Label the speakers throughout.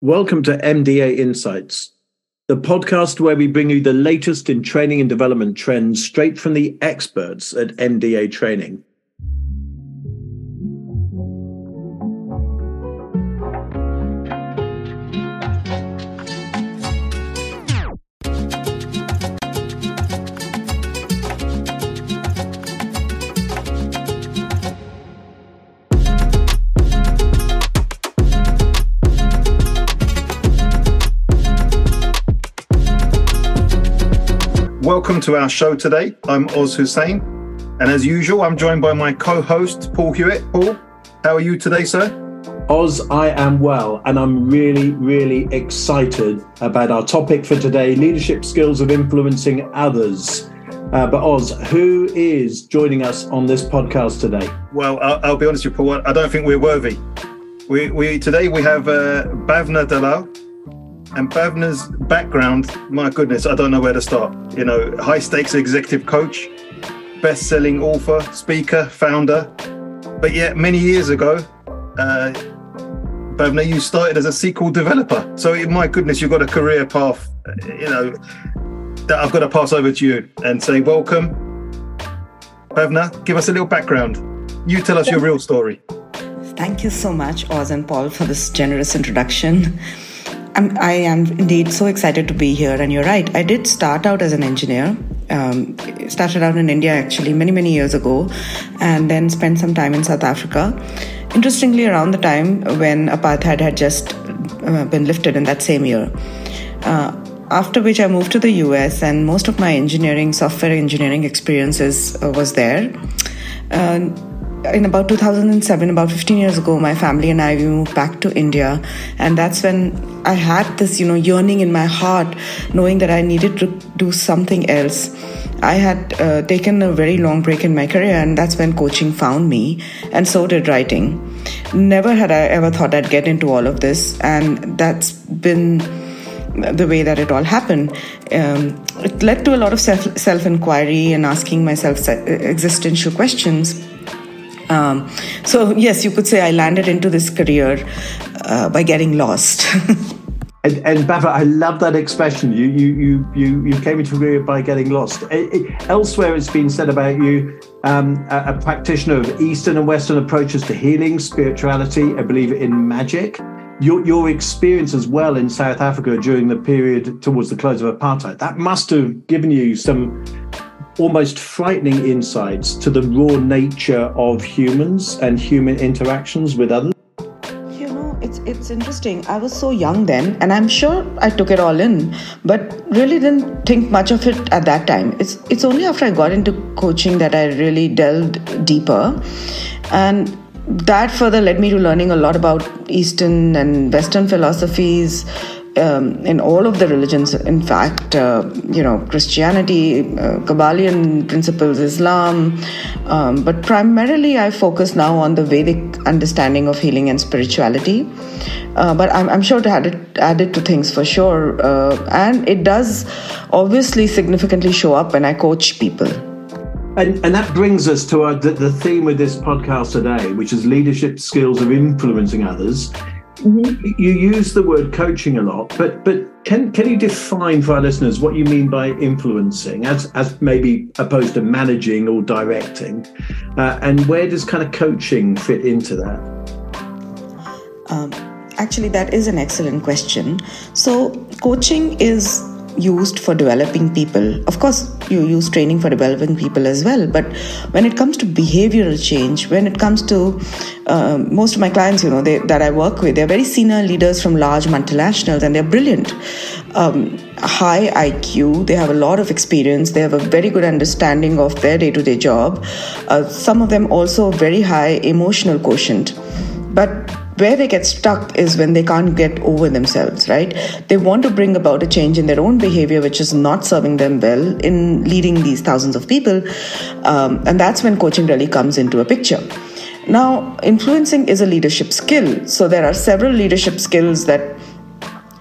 Speaker 1: Welcome to MDA Insights, the podcast where we bring you the latest in training and development trends straight from the experts at MDA Training.
Speaker 2: To our show today. I'm Oz Hussein, and as usual, I'm joined by my co host, Paul Hewitt. Paul, how are you today, sir?
Speaker 1: Oz, I am well, and I'm really, really excited about our topic for today leadership skills of influencing others. Uh, but Oz, who is joining us on this podcast today?
Speaker 2: Well, I'll, I'll be honest with you, Paul. I don't think we're worthy. We, we today we have uh, Bhavna Dalal, and Bhavna's background, my goodness, I don't know where to start. You know, high stakes executive coach, best selling author, speaker, founder. But yet, many years ago, uh, Bhavna, you started as a SQL developer. So, my goodness, you've got a career path, you know, that I've got to pass over to you and say, welcome. Bhavna, give us a little background. You tell us your real story.
Speaker 3: Thank you so much, Oz and Paul, for this generous introduction. I'm, I am indeed so excited to be here. And you're right, I did start out as an engineer. Um, started out in India actually many, many years ago, and then spent some time in South Africa. Interestingly, around the time when apartheid had just uh, been lifted in that same year. Uh, after which I moved to the US, and most of my engineering, software engineering experiences uh, was there. Uh, in about 2007, about 15 years ago, my family and I we moved back to India, and that's when I had this, you know, yearning in my heart, knowing that I needed to do something else. I had uh, taken a very long break in my career, and that's when coaching found me, and so did writing. Never had I ever thought I'd get into all of this, and that's been the way that it all happened. Um, it led to a lot of self self inquiry and asking myself existential questions um, so yes, you could say I landed into this career uh, by getting lost.
Speaker 1: and, and Bhavna, I love that expression. You you you you you came into career by getting lost. It, it, elsewhere, it's been said about you, um, a, a practitioner of Eastern and Western approaches to healing, spirituality. a believer in magic your, your experience as well in South Africa during the period towards the close of apartheid, that must have given you some almost frightening insights to the raw nature of humans and human interactions with others?
Speaker 3: You know, it's it's interesting. I was so young then, and I'm sure I took it all in, but really didn't think much of it at that time. It's it's only after I got into coaching that I really delved deeper, and that further led me to learning a lot about Eastern and Western philosophies um, in all of the religions. In fact, uh, you know, Christianity, uh, Kybalion principles, Islam, um, but primarily I focus now on the Vedic understanding of healing and spirituality. Uh, but I'm, I'm, sure to add it, add it to things for sure. Uh, and it does obviously significantly show up when I coach people.
Speaker 1: And, and that brings us to our, the, the theme of this podcast today, which is leadership skills of influencing others. Mm-hmm. You use the word coaching a lot, but but can can you define for our listeners what you mean by influencing, as as maybe opposed to managing or directing, uh, and where does kind of coaching fit into that?
Speaker 3: Um, actually, that is an excellent question. So, coaching is used for developing people. Of course, you use training for developing people as well. But when it comes to behavioral change, when it comes to uh, most of my clients, you know, they, that I work with, they're very senior leaders from large multinationals, and they're brilliant. Um, high IQ, they have a lot of experience, they have a very good understanding of their day to day job. Uh, some of them also very high emotional quotient. But where they get stuck is when they can't get over themselves, right? They want to bring about a change in their own behavior, which is not serving them well in leading these thousands of people. Um, and that's when coaching really comes into a picture. Now, influencing is a leadership skill. So there are several leadership skills that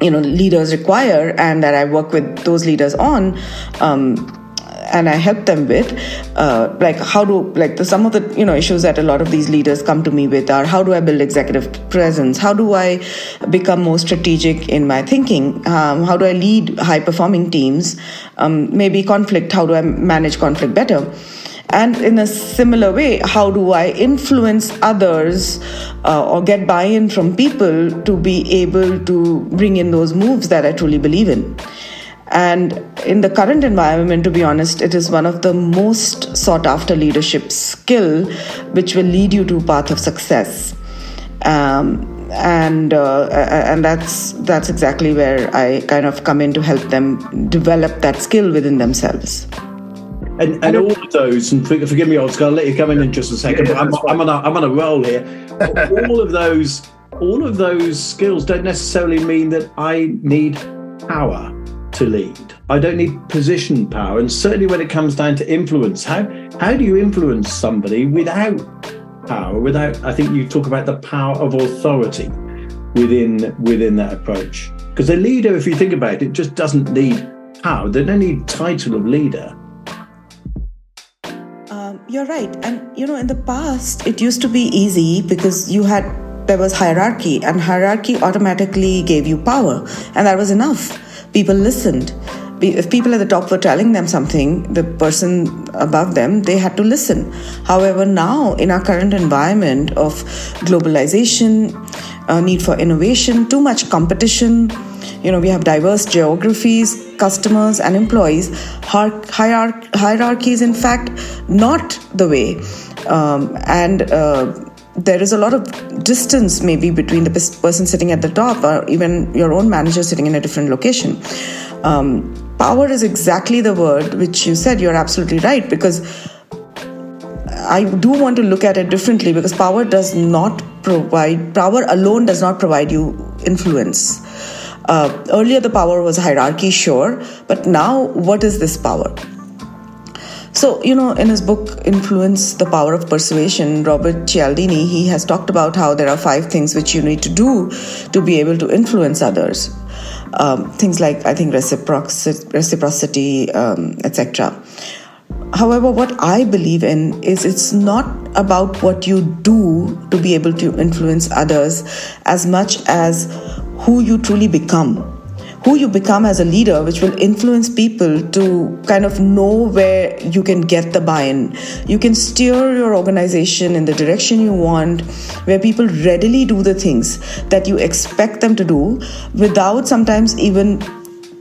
Speaker 3: you know leaders require and that i work with those leaders on um, and I help them with, uh, like how do like the, some of the you know issues that a lot of these leaders come to me with are how do I build executive presence? How do I become more strategic in my thinking? Um, how do I lead high performing teams? Um, maybe conflict. How do I manage conflict better? And in a similar way, how do I influence others uh, or get buy in from people to be able to bring in those moves that I truly believe in? And in the current environment, to be honest, it is one of the most sought after leadership skill which will lead you to a path of success. Um, and uh, and that's that's exactly where I kind of come in to help them develop that skill within themselves.
Speaker 1: And, and all of those, and forgive me, Oscar, I'll let you come in in just a second. Yeah, I'm, I'm, on a, I'm on a roll here. all of those, all of those skills don't necessarily mean that I need power to lead. I don't need position power, and certainly when it comes down to influence, how how do you influence somebody without power? Without, I think you talk about the power of authority within within that approach. Because a leader, if you think about it, just doesn't need power. They don't need title of leader.
Speaker 3: Um, you're right, and you know, in the past, it used to be easy because you had there was hierarchy, and hierarchy automatically gave you power, and that was enough people listened. If people at the top were telling them something, the person above them, they had to listen. However, now in our current environment of globalization, uh, need for innovation, too much competition, you know, we have diverse geographies, customers, and employees. Hierarch- hierarchy is, in fact, not the way. Um, and uh, there is a lot of distance maybe between the person sitting at the top or even your own manager sitting in a different location. Um, power is exactly the word which you said. You're absolutely right because I do want to look at it differently because power does not provide, power alone does not provide you influence. Uh, earlier, the power was hierarchy, sure, but now, what is this power? So, you know, in his book Influence the Power of Persuasion, Robert Cialdini, he has talked about how there are five things which you need to do to be able to influence others. Um, things like, I think, reciprocity, reciprocity um, etc. However, what I believe in is it's not about what you do to be able to influence others as much as who you truly become who you become as a leader, which will influence people to kind of know where you can get the buy in. You can steer your organization in the direction you want, where people readily do the things that you expect them to do without sometimes even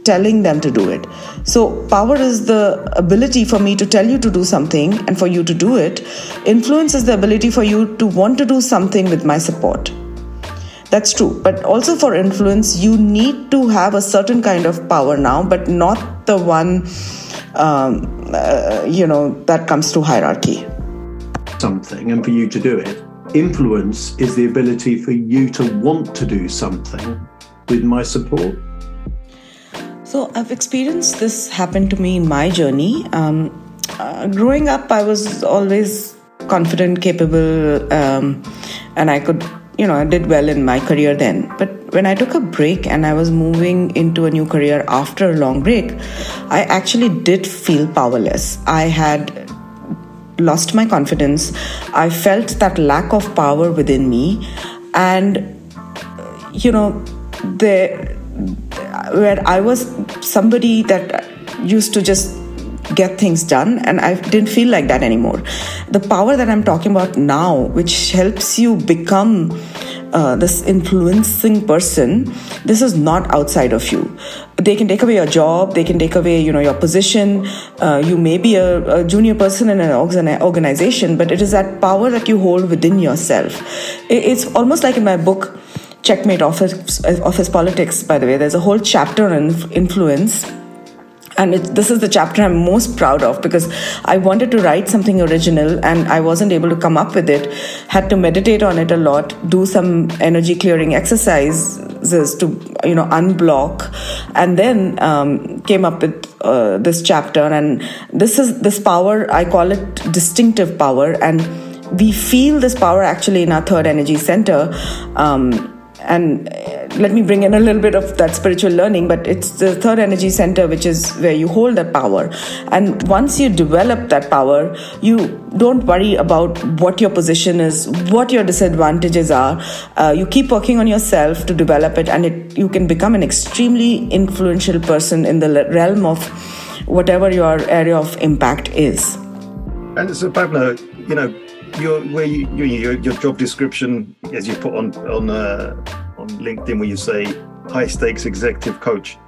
Speaker 3: telling them to do it. So, power is the ability for me to tell you to do something and for you to do it. Influence is the ability for you to want to do something with my support. That's true. But also for influence, you need to have a certain kind of power now, but not the one, um, uh, you know, that comes to hierarchy.
Speaker 1: Something, and for you to do it. Influence is the ability for you to want to do something with my support.
Speaker 3: So I've experienced this happen to me in my journey. Um, uh, growing up, I was always confident, capable, um, and I could you know, I did well in my career then. But when I took a break and I was moving into a new career after a long break, I actually did feel powerless. I had lost my confidence. I felt that lack of power within me. And, you know, there, where I was somebody that used to just get things done and i didn't feel like that anymore. The power that i'm talking about now which helps you become uh, this influencing person this is not outside of you. They can take away your job they can take away you know your position. Uh, you may be a, a, junior person in an organization but it is that power that you hold within yourself. It's almost like in my book checkmate office office politics by the way there's a whole chapter on influence and it, this is the chapter I'm most proud of because I wanted to write something original and I wasn't able to come up with it. Had to meditate on it a lot, do some energy clearing exercises to you know unblock, and then um, came up with uh, this chapter. And this is this power I call it distinctive power, and we feel this power actually in our third energy center. Um, and uh, let me bring in a little bit of that spiritual learning but it's the third energy center which is where you hold that power. And once you develop that power you don't worry about what your position is what your disadvantages are. Uh, you keep working on yourself to develop it and it, you can become an extremely influential person in the realm of whatever your area of impact is.
Speaker 2: And so Bhavna, you know your where you, your, your job description as you put on on uh, on LinkedIn where you say high stakes executive coach.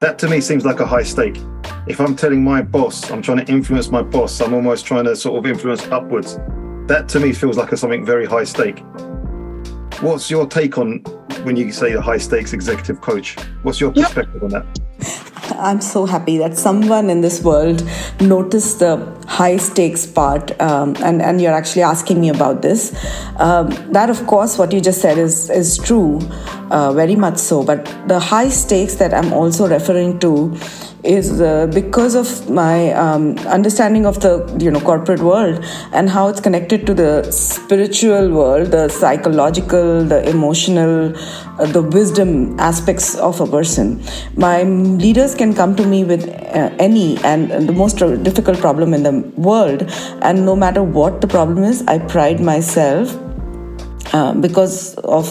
Speaker 2: That to me seems like a high stake. If I'm telling my boss I'm trying to influence my boss, I'm almost trying to sort of influence upwards. That to me feels like a something very high stake. What's your take on when you say a high stakes executive coach? What's your perspective on that?
Speaker 3: I'm so happy that someone in this world noticed the high stakes part, um, and and you're actually asking me about this. Um, that, of course, what you just said is is true, uh, very much so. But the high stakes that I'm also referring to is uh, because of my um, understanding of the you know corporate world and how it's connected to the spiritual world, the psychological, the emotional, uh, the wisdom aspects of a person. My leaders can come to me with uh, any and the most difficult problem in the world, and no matter what the problem is, I pride myself uh, because of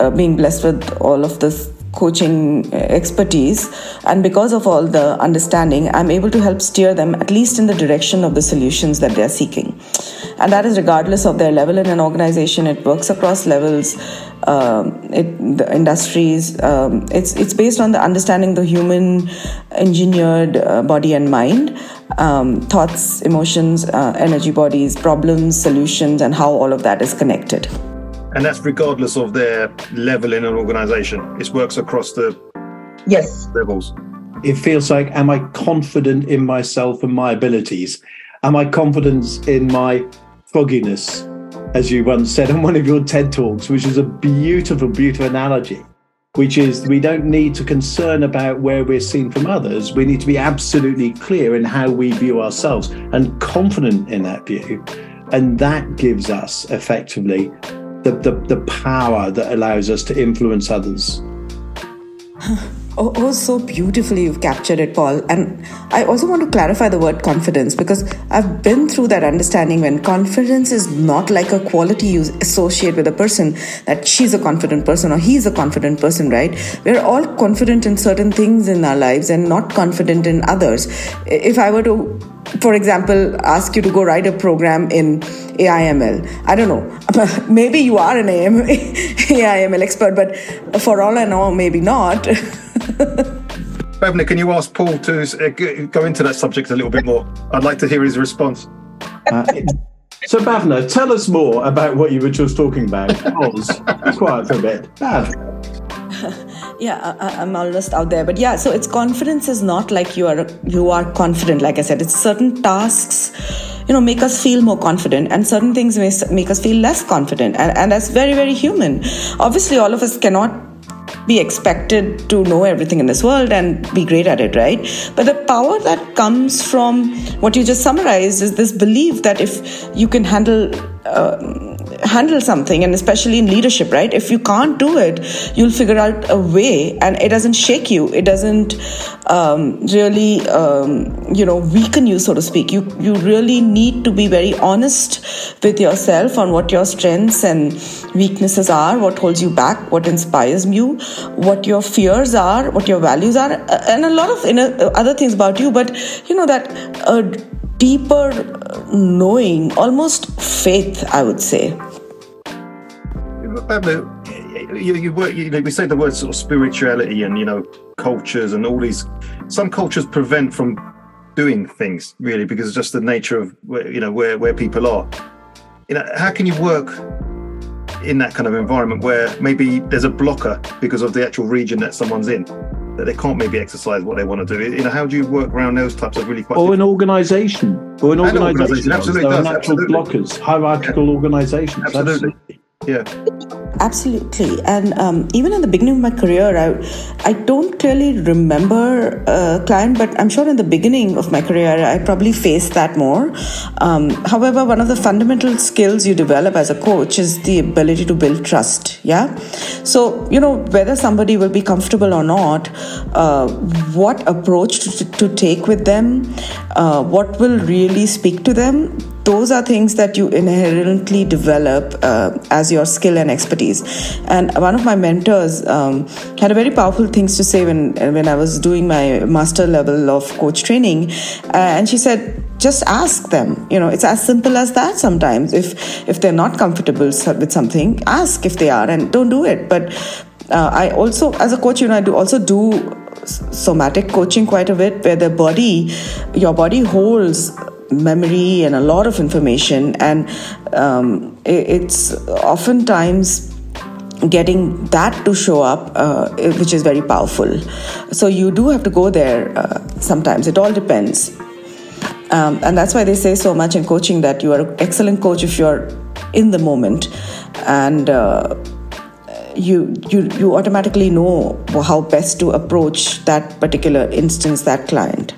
Speaker 3: uh, being blessed with all of this coaching expertise. And because of all the understanding i'm able to help steer them at least in the direction of the solutions that they're seeking. And that is regardless of their level in an organization. It works across levels um, it, the industries um, it's it's based on the understanding the human engineered uh, body and mind um, thoughts emotions uh, energy bodies problems solutions and how all of that is connected
Speaker 2: and that's regardless of their level in an organization. It works across the
Speaker 3: yes
Speaker 2: levels.
Speaker 1: It feels like, am I confident in myself and my abilities? Am I confident in my fogginess, as you once said in one of your TED talks, which is a beautiful, beautiful analogy. Which is, we don't need to concern about where we're seen from others. We need to be absolutely clear in how we view ourselves and confident in that view. And that gives us effectively the, the, the power that allows us to influence others.
Speaker 3: Oh, oh, so beautifully you've captured it, Paul. And I also want to clarify the word confidence because I've been through that understanding when confidence is not like a quality you associate with a person that she's a confident person or he's a confident person, right? We're all confident in certain things in our lives and not confident in others. If I were to for example, ask you to go write a program in AIML. I don't know. Maybe you are an AM, AIML expert, but for all I know, maybe not.
Speaker 2: Bhavna, can you ask Paul to uh, go into that subject a little bit more? I'd like to hear his response. Uh,
Speaker 1: so, Bhavna, tell us more about what you were just talking about. Pause. Be quiet for a bit. Bav.
Speaker 3: yeah I, am almost out there. But yeah so it's confidence is not like you are you are confident like i said. It's certain tasks you know make us feel more confident and certain things may make us feel less confident and, and that's very very human. Obviously all of us cannot be expected to know everything in this world and be great at it, right? But the power that comes from what you just summarized is this belief that if you can handle uh, handle something and especially in leadership right? If you can't do it you'll figure out a way and it doesn't shake you. It doesn't um, really um, you know weaken you so to speak. You you really need to be very honest with yourself on what your strengths and weaknesses are what holds you back what inspires you what your fears are what your values are and a lot of know, other things about you. But you know that uh, deeper knowing, almost faith, I would say.
Speaker 2: You, you, work, you know, we say the word sort of spirituality and you know cultures and all these. Some cultures prevent from doing things really because it's just the nature of you know where where people are. You know, how can you work in that kind of environment where maybe there's a blocker because of the actual region that someone's in? That they can't maybe exercise what they want to do. You know, how do you work around those types of really quite?
Speaker 1: Or an organisation, or an organisation.
Speaker 2: Absolutely, there
Speaker 1: are natural
Speaker 2: absolutely.
Speaker 1: blockers, hierarchical yeah. organisations.
Speaker 2: Absolutely. absolutely. Yeah.
Speaker 3: Absolutely. And um, even in the beginning of my career, I, I don't really remember a client, but I'm sure in the beginning of my career, I probably faced that more. Um, however, one of the fundamental skills you develop as a coach is the ability to build trust. Yeah. So, you know, whether somebody will be comfortable or not, uh, what approach to, to, take with them, uh, what will really speak to them, those are things that you inherently develop uh, as your skill and expertise. And one of my mentors um, had a very powerful things to say when when I was doing my master level of coach training, uh, and she said, just ask them. You know, it's as simple as that. Sometimes, if if they're not comfortable with something, ask if they are, and don't do it. But uh, I also, as a coach, you know, I do also do somatic coaching quite a bit, where the body, your body holds memory and a lot of information, and um, it's oftentimes getting that to show up, uh, which is very powerful. So you do have to go there uh, sometimes. It all depends. Um, and that's why they say so much in coaching that you are an excellent coach if you're in the moment and uh, you you you automatically know how best to approach that particular instance that client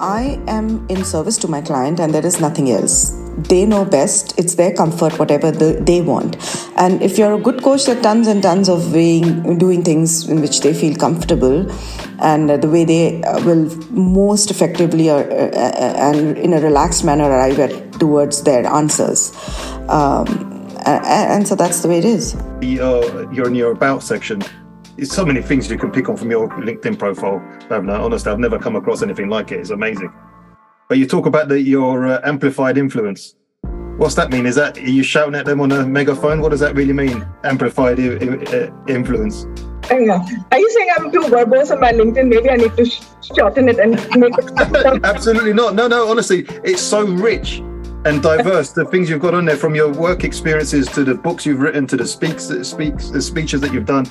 Speaker 3: I am in service to my client and there is nothing else. They know best, it's their comfort, whatever the, they want. And if you're a good coach, there are tons and tons of weighing, doing things in which they feel comfortable and the way they uh, will most effectively uh, uh, and in a relaxed manner arrive at, towards their answers. Um, and, so that's the way it is.
Speaker 2: you're in your about section it's so many things you can pick on from your LinkedIn profile. Honestly, I've never come across anything like it. It's amazing. But you talk about the, your uh, amplified influence. What's that mean? Is that are you shouting at them on a megaphone? What does that really mean? Amplified I- I- influence.
Speaker 4: Oh, yeah. Are you saying I'm too verbose on my LinkedIn? Maybe I need to sh- shorten it and make it.
Speaker 2: Absolutely not. No, no. Honestly, it's so rich and diverse. the things you've got on there, from your work experiences to the books you've written to the speaks, uh, speaks, the speeches that you've done,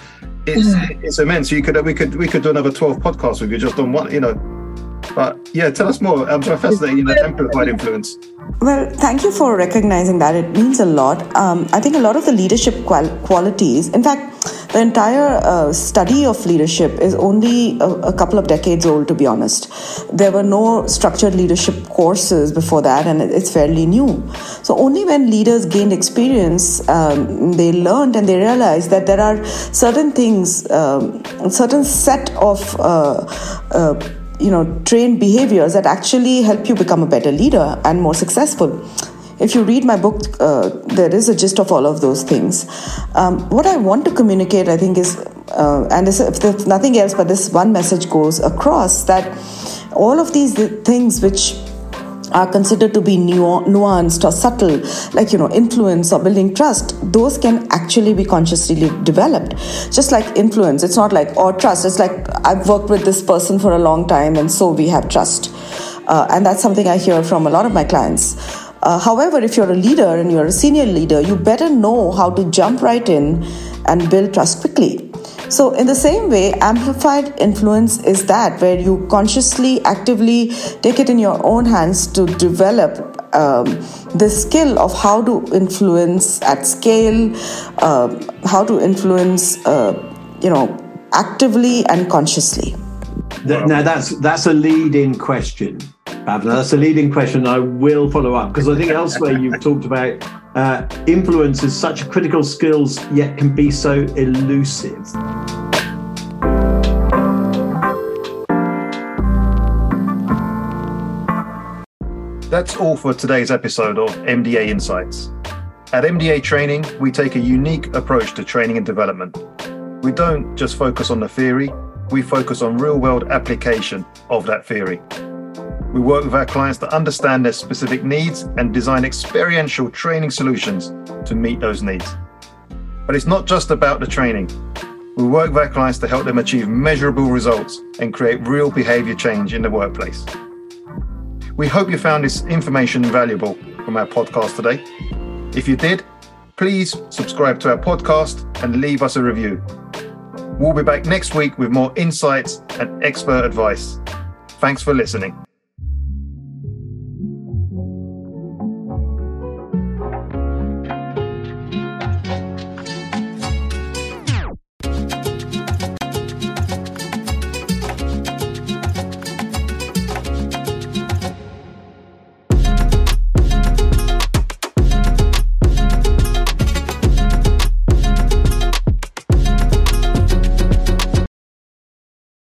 Speaker 2: it's mm. it's immense. You could we could we could do another twelve podcasts with you just on one, you know. But yeah, tell us more. I'm so fascinated in the amplified influence.
Speaker 3: Well, thank you for recognizing that. It means a lot. Um, I think a lot of the leadership qual- qualities, in fact, the entire uh, study of leadership is only a, a, couple of decades old, to be honest. There were no structured leadership courses before that, and it's fairly new. So, only when leaders gained experience, um, they learned and they realized that there are certain things, um, certain set of uh, uh, you know trained behaviors that actually help you become a better leader and more successful if you read my book uh, there is a gist of all of those things um, what i want to communicate i think is uh, and this, if there's nothing else but this one message goes across that all of these things which are considered to be nuanced or subtle, like you know, influence or building trust, those can actually be consciously developed. Just like influence, it's not like or trust. It's like I've worked with this person for a long time, and so we have trust. Uh, and that's something I hear from a lot of my clients. Uh, however, if you're a leader and you're a senior leader, you better know how to jump right in and build trust quickly. So, in the same way, amplified influence is that where you consciously, actively take it in your own hands to develop um, the skill of how to influence at scale, uh, how to influence, uh, you know, actively and consciously.
Speaker 1: Now, that's that's a leading question. That's a leading question. I will follow up because I think elsewhere you've talked about uh, influence is such critical skills, yet can be so elusive.
Speaker 2: That's all for today's episode of MDA Insights. At MDA Training, we take a unique approach to training and development. We don't just focus on the theory, we focus on real world application of that theory. We work with our clients to understand their specific needs and design experiential training solutions to meet those needs. But it's not just about the training. We work with our clients to help them achieve measurable results and create real behavior change in the workplace. We hope you found this information valuable from our podcast today. If you did, please subscribe to our podcast and leave us a review. We'll be back next week with more insights and expert advice. Thanks for listening.